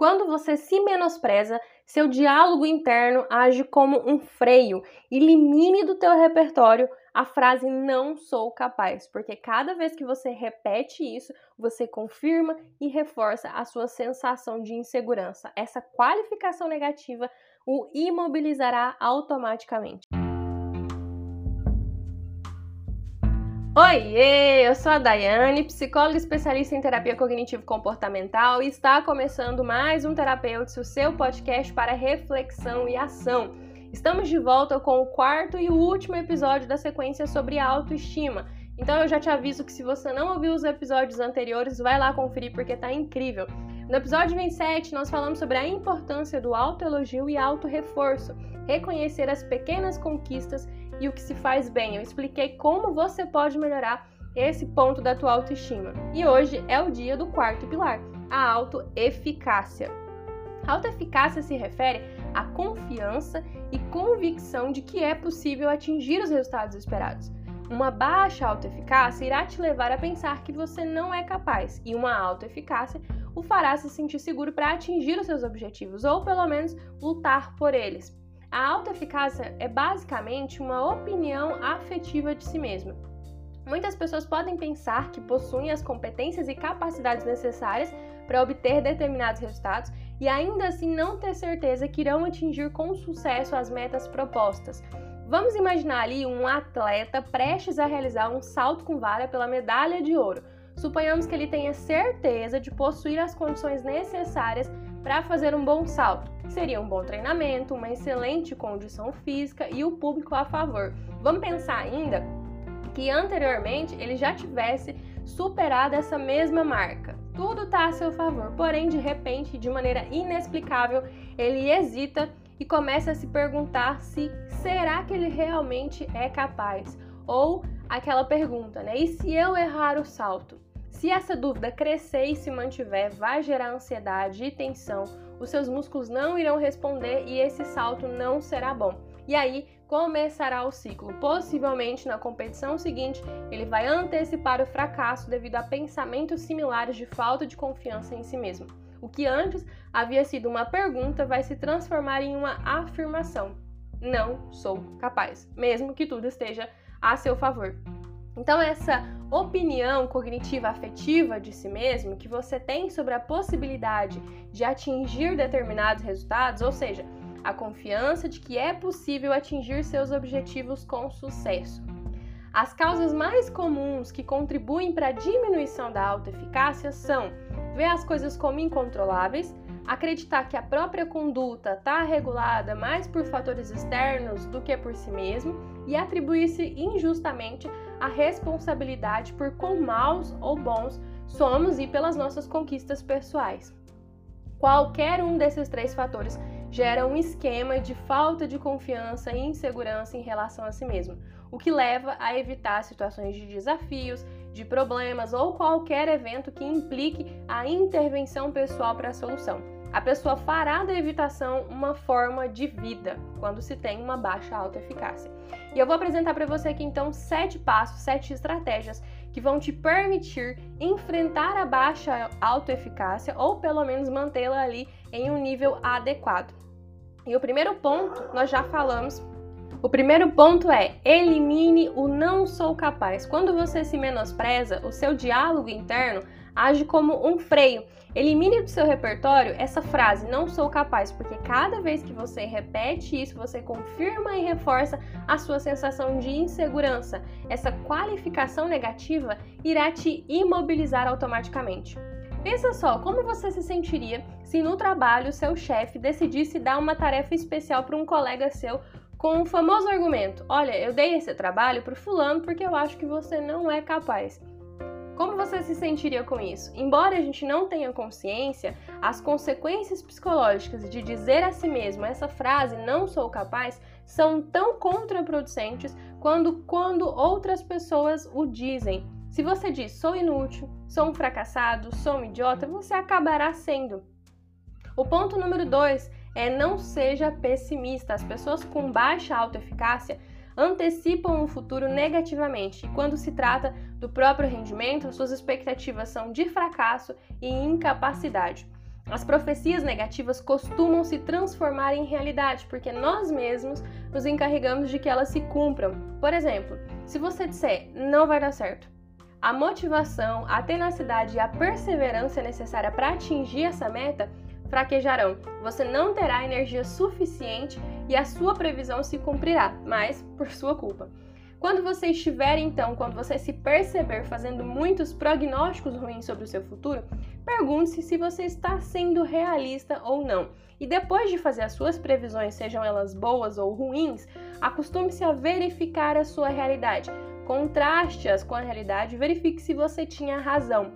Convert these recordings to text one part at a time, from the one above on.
Quando você se menospreza, seu diálogo interno age como um freio. Elimine do teu repertório a frase não sou capaz, porque cada vez que você repete isso, você confirma e reforça a sua sensação de insegurança. Essa qualificação negativa o imobilizará automaticamente. Oiê, eu sou a Daiane, psicóloga especialista em terapia cognitivo-comportamental e está começando mais um Terapeutas, o seu podcast para reflexão e ação. Estamos de volta com o quarto e último episódio da sequência sobre autoestima. Então eu já te aviso que se você não ouviu os episódios anteriores, vai lá conferir porque tá incrível. No episódio 27, nós falamos sobre a importância do autoelogio e auto-reforço, reconhecer as pequenas conquistas e o que se faz bem. Eu expliquei como você pode melhorar esse ponto da tua autoestima. E hoje é o dia do quarto pilar, a autoeficácia. Autoeficácia se refere à confiança e convicção de que é possível atingir os resultados esperados. Uma baixa autoeficácia irá te levar a pensar que você não é capaz, e uma autoeficácia o fará se sentir seguro para atingir os seus objetivos ou pelo menos lutar por eles. A autoeficácia é basicamente uma opinião afetiva de si mesma. Muitas pessoas podem pensar que possuem as competências e capacidades necessárias para obter determinados resultados e ainda assim não ter certeza que irão atingir com sucesso as metas propostas. Vamos imaginar ali um atleta prestes a realizar um salto com vara pela medalha de ouro. Suponhamos que ele tenha certeza de possuir as condições necessárias para fazer um bom salto. Seria um bom treinamento, uma excelente condição física e o público a favor. Vamos pensar ainda que anteriormente ele já tivesse superado essa mesma marca. Tudo está a seu favor, porém, de repente, de maneira inexplicável, ele hesita e começa a se perguntar se será que ele realmente é capaz? Ou aquela pergunta, né? E se eu errar o salto? Se essa dúvida crescer e se mantiver, vai gerar ansiedade e tensão, os seus músculos não irão responder e esse salto não será bom. E aí começará o ciclo. Possivelmente na competição seguinte, ele vai antecipar o fracasso devido a pensamentos similares de falta de confiança em si mesmo. O que antes havia sido uma pergunta vai se transformar em uma afirmação: não sou capaz, mesmo que tudo esteja a seu favor. Então, essa opinião cognitiva afetiva de si mesmo que você tem sobre a possibilidade de atingir determinados resultados, ou seja, a confiança de que é possível atingir seus objetivos com sucesso. As causas mais comuns que contribuem para a diminuição da autoeficácia são ver as coisas como incontroláveis, acreditar que a própria conduta está regulada mais por fatores externos do que por si mesmo e atribuir-se injustamente a responsabilidade por quão maus ou bons somos e pelas nossas conquistas pessoais. Qualquer um desses três fatores gera um esquema de falta de confiança e insegurança em relação a si mesmo, o que leva a evitar situações de desafios, de problemas ou qualquer evento que implique a intervenção pessoal para a solução. A pessoa fará da evitação uma forma de vida quando se tem uma baixa autoeficácia. E eu vou apresentar para você aqui então sete passos, sete estratégias que vão te permitir enfrentar a baixa autoeficácia ou pelo menos mantê-la ali em um nível adequado. E o primeiro ponto, nós já falamos o primeiro ponto é elimine o não sou capaz. Quando você se menospreza, o seu diálogo interno age como um freio. Elimine do seu repertório essa frase não sou capaz, porque cada vez que você repete isso, você confirma e reforça a sua sensação de insegurança. Essa qualificação negativa irá te imobilizar automaticamente. Pensa só, como você se sentiria se no trabalho seu chefe decidisse dar uma tarefa especial para um colega seu com o famoso argumento: Olha, eu dei esse trabalho para fulano porque eu acho que você não é capaz. Como você se sentiria com isso? Embora a gente não tenha consciência, as consequências psicológicas de dizer a si mesmo essa frase não sou capaz são tão contraproducentes quando quando outras pessoas o dizem. Se você diz sou inútil, sou um fracassado, sou um idiota, você acabará sendo. O ponto número 2 é não seja pessimista. As pessoas com baixa autoeficácia antecipam o futuro negativamente e quando se trata do próprio rendimento, suas expectativas são de fracasso e incapacidade. As profecias negativas costumam se transformar em realidade, porque nós mesmos nos encarregamos de que elas se cumpram. Por exemplo, se você disser não vai dar certo, a motivação, a tenacidade e a perseverança necessária para atingir essa meta fraquejarão. Você não terá energia suficiente e a sua previsão se cumprirá, mas por sua culpa. Quando você estiver, então, quando você se perceber fazendo muitos prognósticos ruins sobre o seu futuro, pergunte-se se você está sendo realista ou não. E depois de fazer as suas previsões, sejam elas boas ou ruins, acostume-se a verificar a sua realidade. Contraste-as com a realidade e verifique se você tinha razão.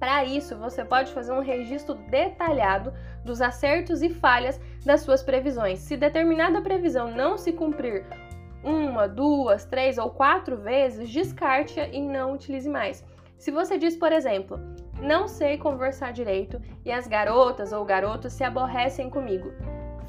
Para isso, você pode fazer um registro detalhado dos acertos e falhas das suas previsões. Se determinada previsão não se cumprir uma, duas, três ou quatro vezes, descarte-a e não utilize mais. Se você diz, por exemplo, não sei conversar direito e as garotas ou garotos se aborrecem comigo,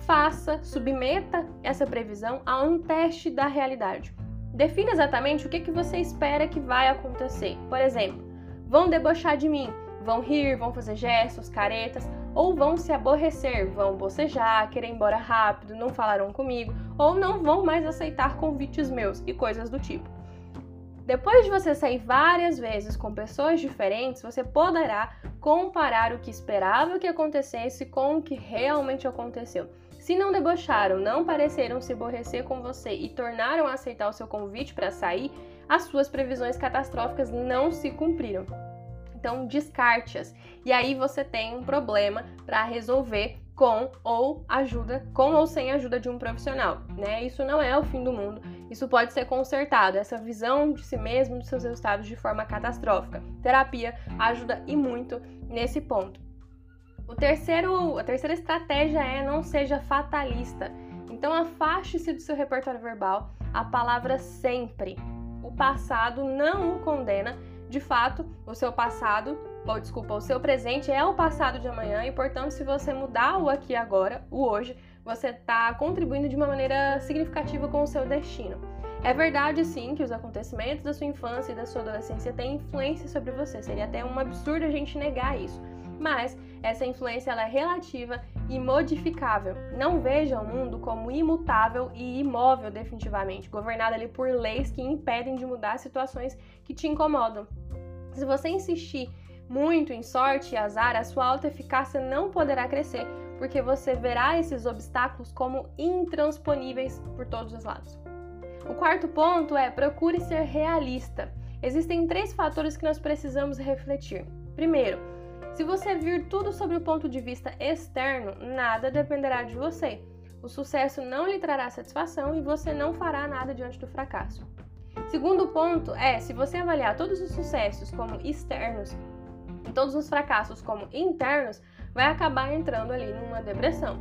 faça, submeta essa previsão a um teste da realidade. Defina exatamente o que, que você espera que vai acontecer. Por exemplo, vão debochar de mim, vão rir, vão fazer gestos, caretas, ou vão se aborrecer, vão bocejar, querer ir embora rápido, não falaram comigo, ou não vão mais aceitar convites meus e coisas do tipo. Depois de você sair várias vezes com pessoas diferentes, você poderá comparar o que esperava que acontecesse com o que realmente aconteceu. Se não debocharam, não pareceram se aborrecer com você e tornaram a aceitar o seu convite para sair, as suas previsões catastróficas não se cumpriram. Então, descarte-as. E aí você tem um problema para resolver com ou ajuda, com ou sem ajuda de um profissional, né? Isso não é o fim do mundo. Isso pode ser consertado. Essa visão de si mesmo, dos seus resultados de forma catastrófica. Terapia ajuda e muito nesse ponto. O terceiro, a terceira estratégia é não seja fatalista. Então afaste-se do seu repertório verbal a palavra sempre. O passado não o condena de fato, o seu passado, ou desculpa, o seu presente é o passado de amanhã e, portanto, se você mudar o aqui agora, o hoje, você está contribuindo de uma maneira significativa com o seu destino. É verdade, sim, que os acontecimentos da sua infância e da sua adolescência têm influência sobre você. Seria até um absurdo a gente negar isso. Mas essa influência é relativa e modificável. Não veja o mundo como imutável e imóvel definitivamente, governado ali por leis que impedem de mudar situações que te incomodam. Se você insistir muito em sorte e azar, a sua alta eficácia não poderá crescer, porque você verá esses obstáculos como intransponíveis por todos os lados. O quarto ponto é procure ser realista. Existem três fatores que nós precisamos refletir. Primeiro, se você vir tudo sobre o ponto de vista externo, nada dependerá de você. O sucesso não lhe trará satisfação e você não fará nada diante do fracasso. Segundo ponto é, se você avaliar todos os sucessos como externos e todos os fracassos como internos, vai acabar entrando ali numa depressão.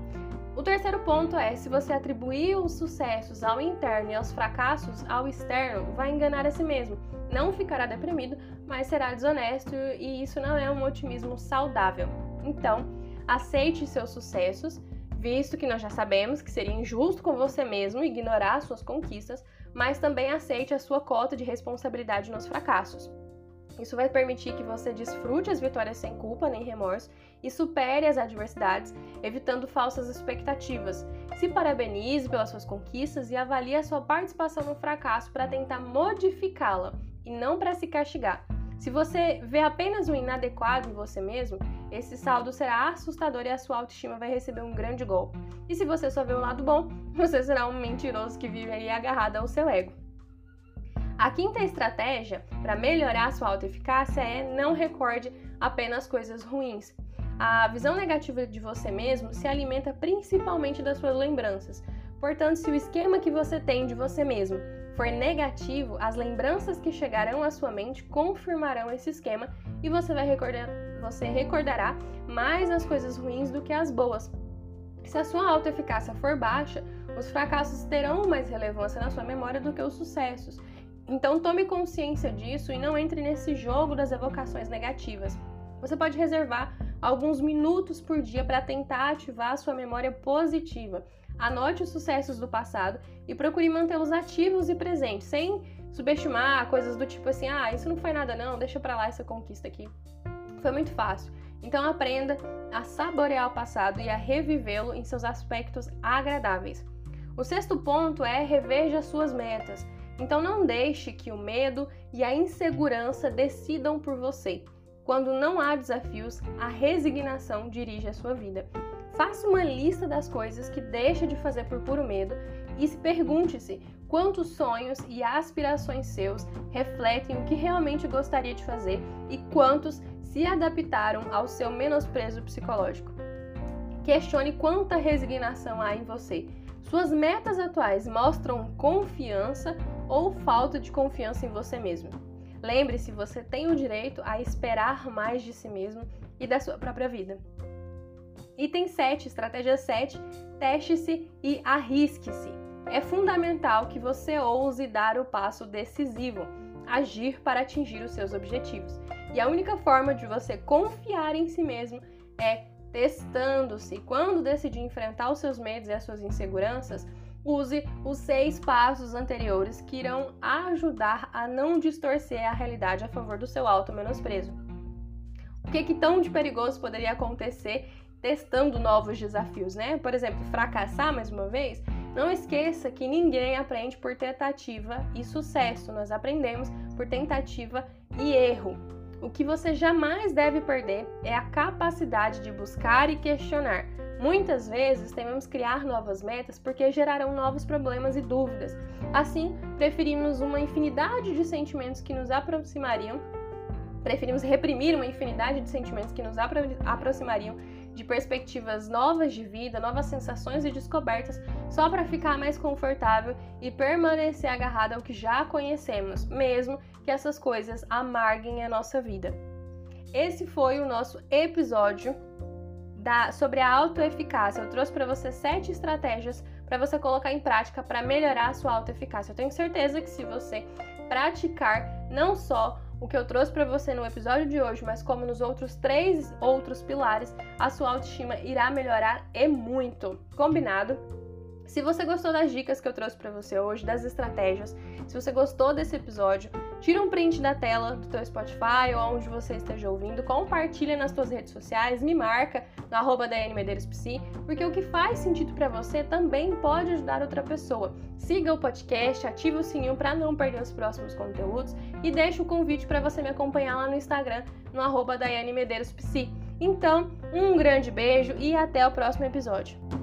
O terceiro ponto é, se você atribuir os sucessos ao interno e os fracassos ao externo, vai enganar a si mesmo. Não ficará deprimido, mas será desonesto e isso não é um otimismo saudável. Então, aceite seus sucessos, visto que nós já sabemos que seria injusto com você mesmo ignorar suas conquistas, mas também aceite a sua cota de responsabilidade nos fracassos. Isso vai permitir que você desfrute as vitórias sem culpa nem remorso e supere as adversidades, evitando falsas expectativas. Se parabenize pelas suas conquistas e avalie a sua participação no fracasso para tentar modificá-la e não para se castigar. Se você vê apenas o inadequado em você mesmo, esse saldo será assustador e a sua autoestima vai receber um grande golpe. E se você só vê o lado bom, você será um mentiroso que vive aí agarrado ao seu ego. A quinta estratégia para melhorar sua autoeficácia é não recorde apenas coisas ruins. A visão negativa de você mesmo se alimenta principalmente das suas lembranças. Portanto, se o esquema que você tem de você mesmo for negativo, as lembranças que chegarão à sua mente confirmarão esse esquema e você vai recordar, você recordará mais as coisas ruins do que as boas. Se a sua autoeficácia for baixa, os fracassos terão mais relevância na sua memória do que os sucessos. Então tome consciência disso e não entre nesse jogo das evocações negativas. Você pode reservar alguns minutos por dia para tentar ativar a sua memória positiva. Anote os sucessos do passado e procure mantê-los ativos e presentes, sem subestimar coisas do tipo assim: ah, isso não foi nada não, deixa pra lá essa conquista aqui. Foi muito fácil. Então aprenda a saborear o passado e a revivê-lo em seus aspectos agradáveis. O sexto ponto é reveja suas metas. Então não deixe que o medo e a insegurança decidam por você. Quando não há desafios, a resignação dirige a sua vida. Faça uma lista das coisas que deixa de fazer por puro medo e se pergunte-se quantos sonhos e aspirações seus refletem o que realmente gostaria de fazer e quantos se adaptaram ao seu menosprezo psicológico. Questione quanta resignação há em você. Suas metas atuais mostram confiança ou falta de confiança em você mesmo. Lembre-se, você tem o direito a esperar mais de si mesmo e da sua própria vida. Item 7, estratégia 7, teste-se e arrisque-se. É fundamental que você ouse dar o passo decisivo, agir para atingir os seus objetivos. E a única forma de você confiar em si mesmo é testando-se. Quando decidir enfrentar os seus medos e as suas inseguranças, use os seis passos anteriores que irão ajudar a não distorcer a realidade a favor do seu auto-menosprezo. O que, que tão de perigoso poderia acontecer testando novos desafios, né? Por exemplo, fracassar mais uma vez? Não esqueça que ninguém aprende por tentativa e sucesso, nós aprendemos por tentativa e erro. O que você jamais deve perder é a capacidade de buscar e questionar. Muitas vezes tememos criar novas metas porque gerarão novos problemas e dúvidas. Assim, preferimos uma infinidade de sentimentos que nos aproximariam, preferimos reprimir uma infinidade de sentimentos que nos apro aproximariam de perspectivas novas de vida, novas sensações e descobertas, só para ficar mais confortável e permanecer agarrado ao que já conhecemos, mesmo que essas coisas amarguem a nossa vida. Esse foi o nosso episódio da, sobre a autoeficácia. Eu trouxe para você sete estratégias para você colocar em prática para melhorar a sua autoeficácia. Eu tenho certeza que se você praticar não só o que eu trouxe para você no episódio de hoje, mas como nos outros três outros pilares, a sua autoestima irá melhorar e muito. Combinado? Se você gostou das dicas que eu trouxe para você hoje, das estratégias, se você gostou desse episódio, tira um print da tela do teu Spotify ou onde você esteja ouvindo, compartilha nas tuas redes sociais, me marca no arroba Psi, porque o que faz sentido para você também pode ajudar outra pessoa. Siga o podcast, ative o sininho para não perder os próximos conteúdos e deixa o convite para você me acompanhar lá no Instagram, no arroba Psi. Então, um grande beijo e até o próximo episódio.